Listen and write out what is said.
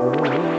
Oh,